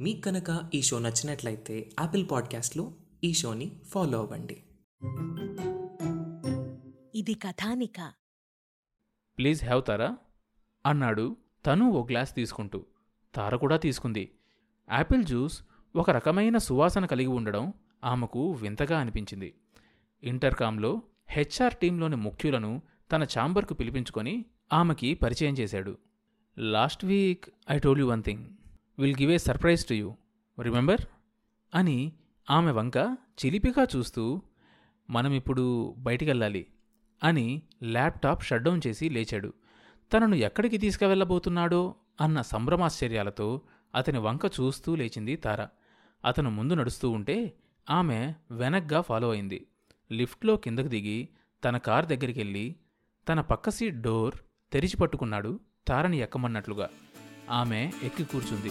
మీకు కనుక ఈ షో నచ్చినట్లయితే యాపిల్ పాడ్కాస్ట్లో ఈ షోని ఫాలో అవ్వండి. ఇది కథానిక. Please have Tara. అన్నాడు. తను ఓ గ్లాస్ తీసుకుంటూ. తార కూడా తీసుకుంది. యాపిల్ జ్యూస్ ఒక రకమైన సువాసన కలిగి ఉండడం ఆమెకు వింతగా అనిపించింది. ఇంటర్కామ్లో హెచ్ఆర్ టీంలోని ముఖ్యులను తన ఛాంబర్కు పిలిపించుకొని ఆమెకి పరిచయం చేశాడు. Last week I told you one thing. Will give a surprise to you remember? అని ఆమె వంక చిలిపిగా చూస్తూ మనమిప్పుడు బయటికెళ్ళాలి అని ల్యాప్టాప్ షట్ డౌన్ చేసి లేచాడు. తనను ఎక్కడికి తీసుకువెళ్ళబోతున్నాడో అన్న సంభ్రమాశ్చర్యాలతో అతని వంక చూస్తూ లేచింది తార. అతను ముందు నడుస్తూ ఉంటే ఆమె వెనక్గా ఫాలో అయింది. లిఫ్ట్లో కిందకు దిగి తన కార్ దగ్గరికి వెళ్ళి తన పక్క సీట్ డోర్ తెరిచి పట్టుకున్నాడు తారని ఎక్కమన్నట్లుగా. ఆమె ఎక్కి కూర్చుంది.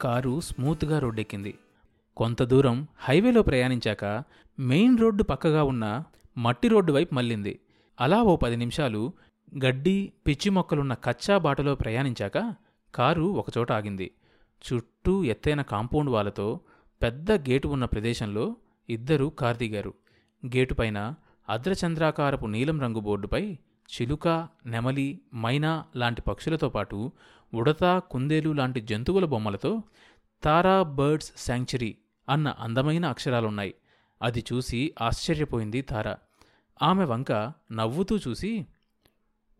కారు స్మూత్గా రోడ్డెక్కింది. కొంత దూరం హైవేలో ప్రయాణించాక మెయిన్ రోడ్డు పక్కగా ఉన్న మట్టి రోడ్డు వైపు మళ్ళింది. అలా ఓ పది నిమిషాలు గడ్డి పిచ్చి మొక్కలున్న కచ్చా బాటలో ప్రయాణించాక కారు ఒకచోట ఆగింది. చుట్టూ ఎత్తైన కాంపౌండ్ వాళ్ళతో పెద్ద గేటు ఉన్న ప్రదేశంలో ఇద్దరు కార్దిగారు గేటుపైన అద్రచంద్రాకారపు నీలం రంగు బోర్డుపై చిలుక నెమలి మైనా లాంటి పక్షులతో పాటు ఉడత కుందేలు లాంటి జంతువుల బొమ్మలతో తారా బర్డ్స్ శాంక్చురీ అన్న అందమైన అక్షరాలున్నాయి. అది చూసి ఆశ్చర్యపోయింది తార. ఆమె వంక నవ్వుతూ చూసి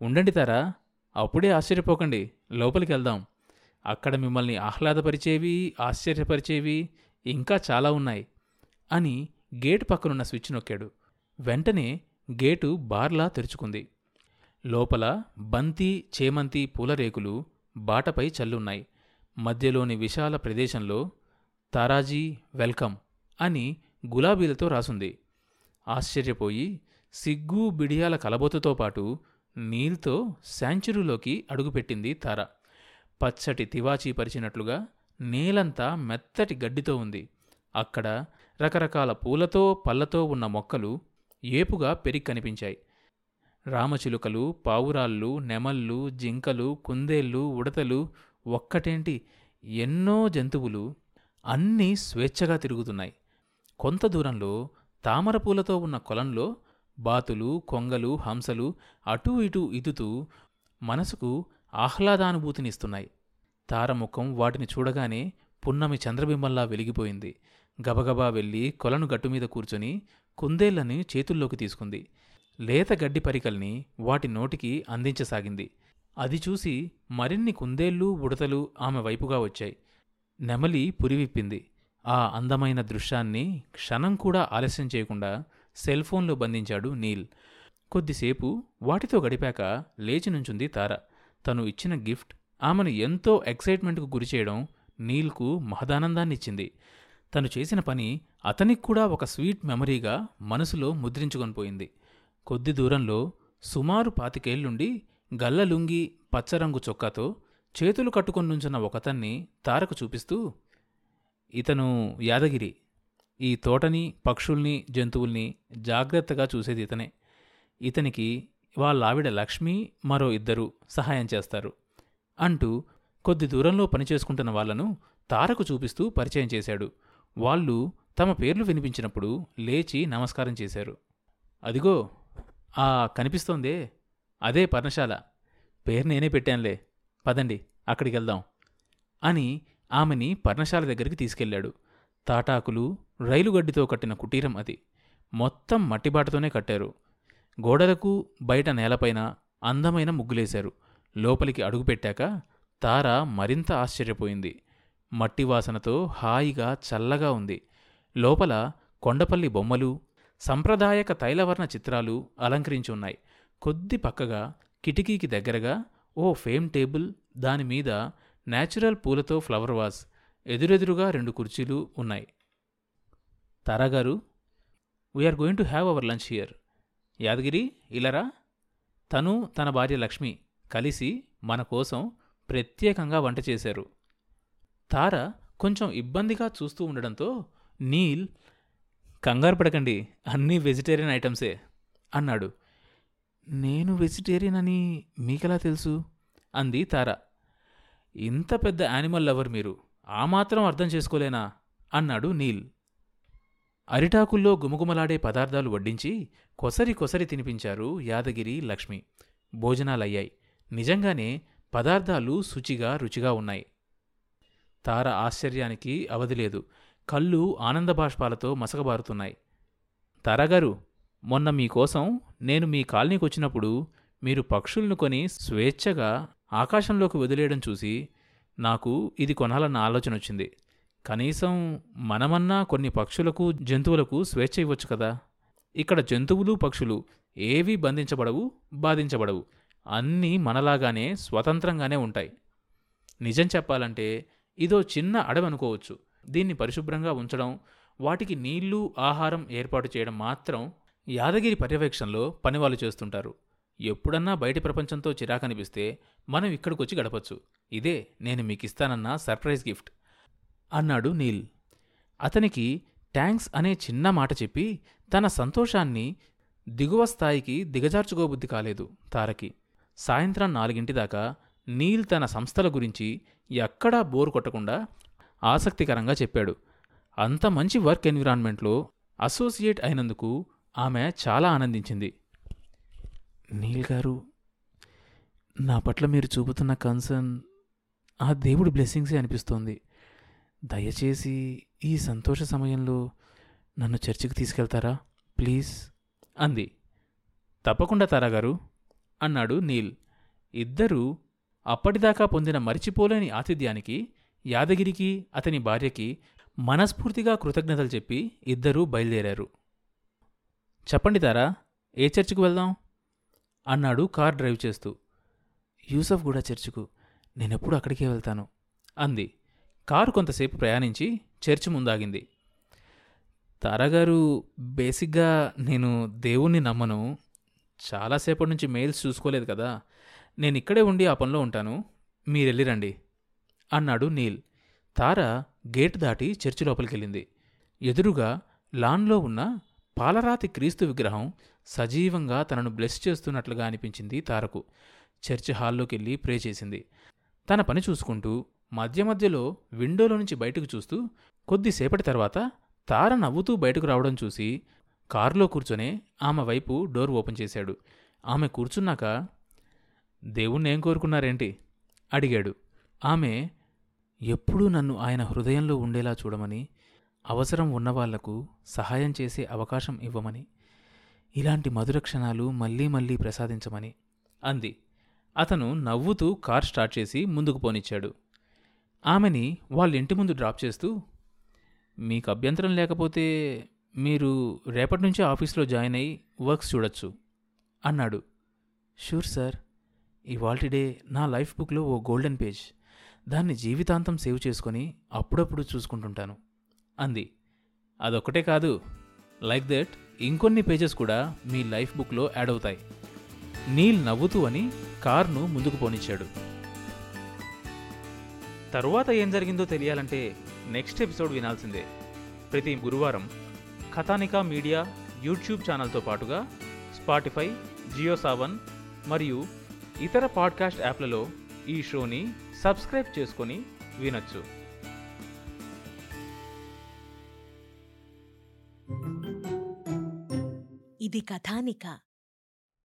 ఉండండి తారా అప్పుడే ఆశ్చర్యపోకండి లోపలికి వెళ్దాం అక్కడ మిమ్మల్ని ఆహ్లాదపరిచేవి ఆశ్చర్యపరిచేవి ఇంకా చాలా ఉన్నాయి అని గేటు పక్కనున్న స్విచ్ నొక్కాడు. వెంటనే గేటు బార్లా తెరుచుకుంది. లోపల బంతి చేమంతి పూలరేకులు బాటపై చల్లున్నాయి. మధ్యలోని విశాల ప్రదేశంలో తారాజీ వెల్కమ్ అని గులాబీలతో రాసుంది. ఆశ్చర్యపోయి సిగ్గు బిడియాల కలబోతుతో పాటు నీల్తో శాంచురీలోకి అడుగుపెట్టింది తార. పచ్చటి తివాచీ పరిచినట్లుగా నేలంతా మెత్తటి గడ్డితో ఉంది. అక్కడ రకరకాల పూలతో పళ్ళతో ఉన్న మొక్కలు ఏపుగా పెరిగి కనిపించాయి. రామచిలుకలు పావురాళ్ళు నెమళ్ళు జింకలు కుందేళ్ళు ఉడతలు ఒక్కటేంటి? ఎన్నో జంతువులు అన్నీ స్వేచ్ఛగా తిరుగుతున్నాయి. కొంత దూరంలో తామర పూలతో ఉన్న కొలంలో బాతులు కొంగలు హంసలు అటూ ఇటూ ఇదుతూ మనసుకు ఆహ్లాదానుభూతినిస్తున్నాయి. తారముఖం వాటిని చూడగానే పున్నమి చంద్రబింబంలా వెలిగిపోయింది. గబగబా వెళ్ళి కొలను గట్టుమీద కూర్చొని కుందేళ్ళని చేతుల్లోకి తీసుకుంది. లేత గడ్డి పరికల్ని వాటి నోటికి అందించసాగింది. అది చూసి మరిన్ని కుందేళ్ళు ఉడతలు ఆమె వైపుగా వచ్చాయి. నెమలి పురివిప్పింది. ఆ అందమైన దృశ్యాన్ని క్షణం కూడా ఆలస్యం చేయకుండా సెల్ఫోన్లో బంధించాడు నీల్. కొద్దిసేపు వాటితో గడిపాక లేచి నుంచుంది తార. తను ఇచ్చిన గిఫ్ట్ ఆమెను ఎంతో ఎక్సైట్మెంట్కు గురి చేయడం నీల్కు మహదానందాన్నిచ్చింది. తను చేసిన పని అతనికి కూడా ఒక స్వీట్ మెమరీగా మనసులో ముద్రించుకొని పోయింది. కొద్ది దూరంలో సుమారు పాతికేళ్ళుండి గల్లలుంగి పచ్చరంగు చొక్కాతో చేతులు కట్టుకొని నుంచున్న ఒకతన్ని తారకు చూపిస్తూ ఇతను యాదగిరి. ఈ తోటని పక్షుల్ని జంతువుల్ని జాగ్రత్తగా చూసేది ఇతనే. ఇతనికి వాళ్ళ ఆవిడ లక్ష్మి మరో ఇద్దరు సహాయం చేస్తారు. అంటూ కొద్ది దూరంలో పనిచేసుకుంటున్న వాళ్ళను తారకు చూపిస్తూ పరిచయం చేశాడు. వాళ్ళు తమ పేర్లు వినిపించినప్పుడు లేచి నమస్కారం చేశారు. అదిగో ఆ కనిపిస్తోందే. అదే పర్ణశాల. పేరు నేనే పెట్టానులే. పదండి అక్కడికి వెళ్దాం అని ఆమెని పర్ణశాల దగ్గరికి తీసుకెళ్ళాడు. తాటాకులు రైలుగడ్డితో కట్టిన కుటీరం అది. మొత్తం మట్టిబాటతోనే కట్టారు. గోడలకు బయట నేలపైన అందమైన ముగ్గులేశారు. లోపలికి అడుగుపెట్టాక తార మరింత ఆశ్చర్యపోయింది. మట్టి వాసనతో హాయిగా చల్లగా ఉంది. లోపల కొండపల్లి బొమ్మలు సంప్రదాయక తైలవర్ణ చిత్రాలు అలంకరించి ఉన్నాయి కొద్ది పక్కగా కిటికీకి దగ్గరగా ఓ ఫేమ్ టేబుల్ దానిమీద నేచురల్ పూలతో ఫ్లవర్ వాజ్ ఎదురెదురుగా రెండు కుర్చీలు ఉన్నాయి. తారాగారు we are going to have our lunch here Yadagiri ఇలరా? తను తన భార్య లక్ష్మి కలిసి మన కోసం ప్రత్యేకంగా వంట చేశారు. తార కొంచెం ఇబ్బందిగా చూస్తూ ఉండడంతో నీల్ కంగారు పడకండి అన్నీ వెజిటేరియన్ ఐటమ్సే అన్నాడు. నేను వెజిటేరియన్ అని మీకెలా తెలుసు? అంది తార. ఇంత పెద్ద యానిమల్ లవర్ మీరు ఆ మాత్రం అర్థం చేసుకోలేనా? అన్నాడు నీల్. అరిటాకుల్లో గుమగుమలాడే పదార్థాలు వడ్డించి కొసరి కొసరి తినిపించారు యాదగిరి లక్ష్మి. భోజనాలయ్యాయి. నిజంగానే పదార్థాలు శుచిగా రుచిగా ఉన్నాయి. తార ఆశ్చర్యానికి అవధిలేదు కళ్ళు ఆనందబాష్పాలతో మసకబారుతున్నాయి. తారాగారు మొన్న మీకోసం నేను మీ కాలనీకి వచ్చినప్పుడు మీరు పక్షులను కొని స్వేచ్ఛగా ఆకాశంలోకి వదిలేయడం చూసి నాకు ఇది కొనాలన్న ఆలోచన వచ్చింది. కనీసం మనమన్నా కొన్ని పక్షులకు జంతువులకు స్వేచ్ఛ ఇవ్వచ్చు కదా? ఇక్కడ జంతువులు పక్షులు ఏవీ బంధించబడవు బాధించబడవు. అన్నీ మనలాగానే స్వతంత్రంగానే ఉంటాయి. నిజం చెప్పాలంటే ఇదో చిన్న అడవి అనుకోవచ్చు దీన్ని పరిశుభ్రంగా ఉంచడం వాటికి నీళ్ళు ఆహారం ఏర్పాటు చేయడం మాత్రం యాదగిరి పర్యవేక్షణలో పనివాళ్ళు చేస్తుంటారు. ఎప్పుడన్నా బయటి ప్రపంచంతో చిరాకనిపిస్తే మనం ఇక్కడికొచ్చి గడపచ్చు. ఇదే నేను మీకిస్తానన్న సర్ప్రైజ్ గిఫ్ట్. అన్నాడు నీల్. అతనికి ట్యాంక్స్ అనే చిన్న మాట చెప్పి తన సంతోషాన్ని దిగువ స్థాయికి దిగజార్చుకోబుద్ధి కాలేదు తారకి. సాయంత్రం నాలుగింటి దాకా నీల్ తన సంస్థల గురించి ఎక్కడా బోర్ కొట్టకుండా ఆసక్తికరంగా చెప్పాడు. అంత మంచి వర్క్ ఎన్విరాన్మెంట్లో అసోసియేట్ అయినందుకు ఆమె చాలా ఆనందించింది. నీల్ గారు నా పట్ల మీరు చూపుతున్న కన్సర్న్ ఆ దేవుడి బ్లెస్సింగ్సే అనిపిస్తోంది. దయచేసి ఈ సంతోష సమయంలో నన్ను చర్చికి తీసుకెళ్తారా? ప్లీజ్ అంది. తప్పకుండా తారాగారు అన్నాడు నీల్. ఇద్దరూ అప్పటిదాకా పొందిన మరిచిపోలేని ఆతిథ్యానికి యాదగిరికి అతని భార్యకి మనస్ఫూర్తిగా కృతజ్ఞతలు చెప్పి ఇద్దరూ బయలుదేరారు. చెప్పండి తారా ఏ చర్చికి వెళ్దాం? అన్నాడు కార్ డ్రైవ్ చేస్తూ. యూసఫ్ కూడా చర్చికు నేనెప్పుడు అక్కడికే వెళ్తాను అంది. కారు కొంతసేపు ప్రయాణించి చర్చి ముందాగింది. తారాగారు బేసిక్గా నేను దేవుణ్ణి నమ్మను చాలాసేపటి నుంచి మెయిల్స్ చూసుకోలేదు కదా. నేను ఇక్కడే ఉండి ఆ పనిలో ఉంటాను. మీరెళ్ళిరండి. అన్నాడు నీల్. తార గేట్ దాటి చర్చి లోపలికెళ్ళింది. ఎదురుగా లాన్లో ఉన్న పాలరాతి క్రీస్తు విగ్రహం సజీవంగా తనను బ్లెస్ చేస్తున్నట్లుగా అనిపించింది తారకు. చర్చి హాల్లోకెళ్ళి ప్రే చేసింది. తన పని చూసుకుంటూ మధ్య మధ్యలో విండోలో నుంచి బయటకు చూస్తూ కొద్దిసేపటి తర్వాత తార నవ్వుతూ బయటకు రావడం చూసి కారులో కూర్చొనే ఆమె వైపు డోర్ ఓపెన్ చేశాడు. ఆమె కూర్చున్నాక దేవుణ్ణి ఏం కోరుకున్నారేంటి? అడిగాడు. ఆమె ఎప్పుడూ నన్ను ఆయన హృదయంలో ఉండేలా చూడమని అవసరం ఉన్నవాళ్ళకు సహాయం చేసే అవకాశం ఇవ్వమని ఇలాంటి మధుర క్షణాలు మళ్ళీ మళ్ళీ ప్రసాదించమని అంది. అతను నవ్వుతూ కార్ స్టార్ట్ చేసి ముందుకు పోనిచ్చాడు. ఆమెని వాళ్ళ ఇంటి ముందు డ్రాప్ చేస్తూ మీకు అభ్యంతరం లేకపోతే మీరు రేపటి నుంచి ఆఫీస్లో జాయిన్ అయ్యి వర్క్స్ చూడొచ్చు. అన్నాడు. షూర్ సార్ ఇవాల్టిడే నా లైఫ్ బుక్లో ఓ గోల్డెన్ పేజ్. దాన్ని జీవితాంతం సేవ్ చేసుకొని అప్పుడప్పుడు చూసుకుంటుంటాను అంది. అదొక్కటే కాదు లైక్ దట్ ఇంకొన్ని పేజెస్ కూడా మీ లైఫ్ బుక్లో యాడ్ అవుతాయి. నీల్ నవ్వుతూ అని కార్ను ముందుకు పోనిచ్చాడు. తరువాత ఏం జరిగిందో తెలియాలంటే నెక్స్ట్ ఎపిసోడ్ వినాల్సిందే. ప్రతి గురువారం కథానికా మీడియా యూట్యూబ్ ఛానల్తో పాటుగా స్పాటిఫై జియో సావన్ మరియు ఇతర పాడ్కాస్ట్ యాప్లలో ఈ షోని సబ్స్క్రైబ్ చేసుకొని వినొచ్చు. ఇది కథానిక.